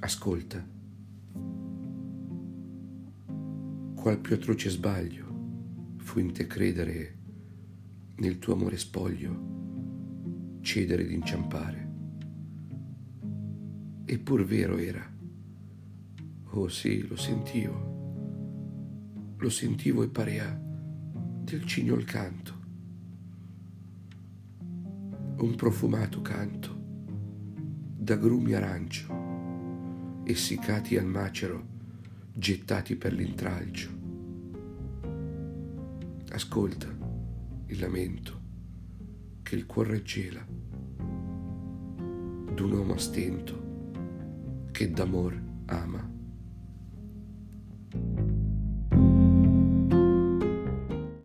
Ascolta. Qual più atroce sbaglio fu in te credere nel tuo amore spoglio, cedere ed inciampare. Eppur vero era. Oh sì, lo sentivo. Lo sentivo e parea del cigno il canto. Un profumato canto d'agrumi arancio, essiccati al macero, gettati per l'intralcio. Ascolta il lamento che il cuore gela d'un uomo a stento che d'amor ama.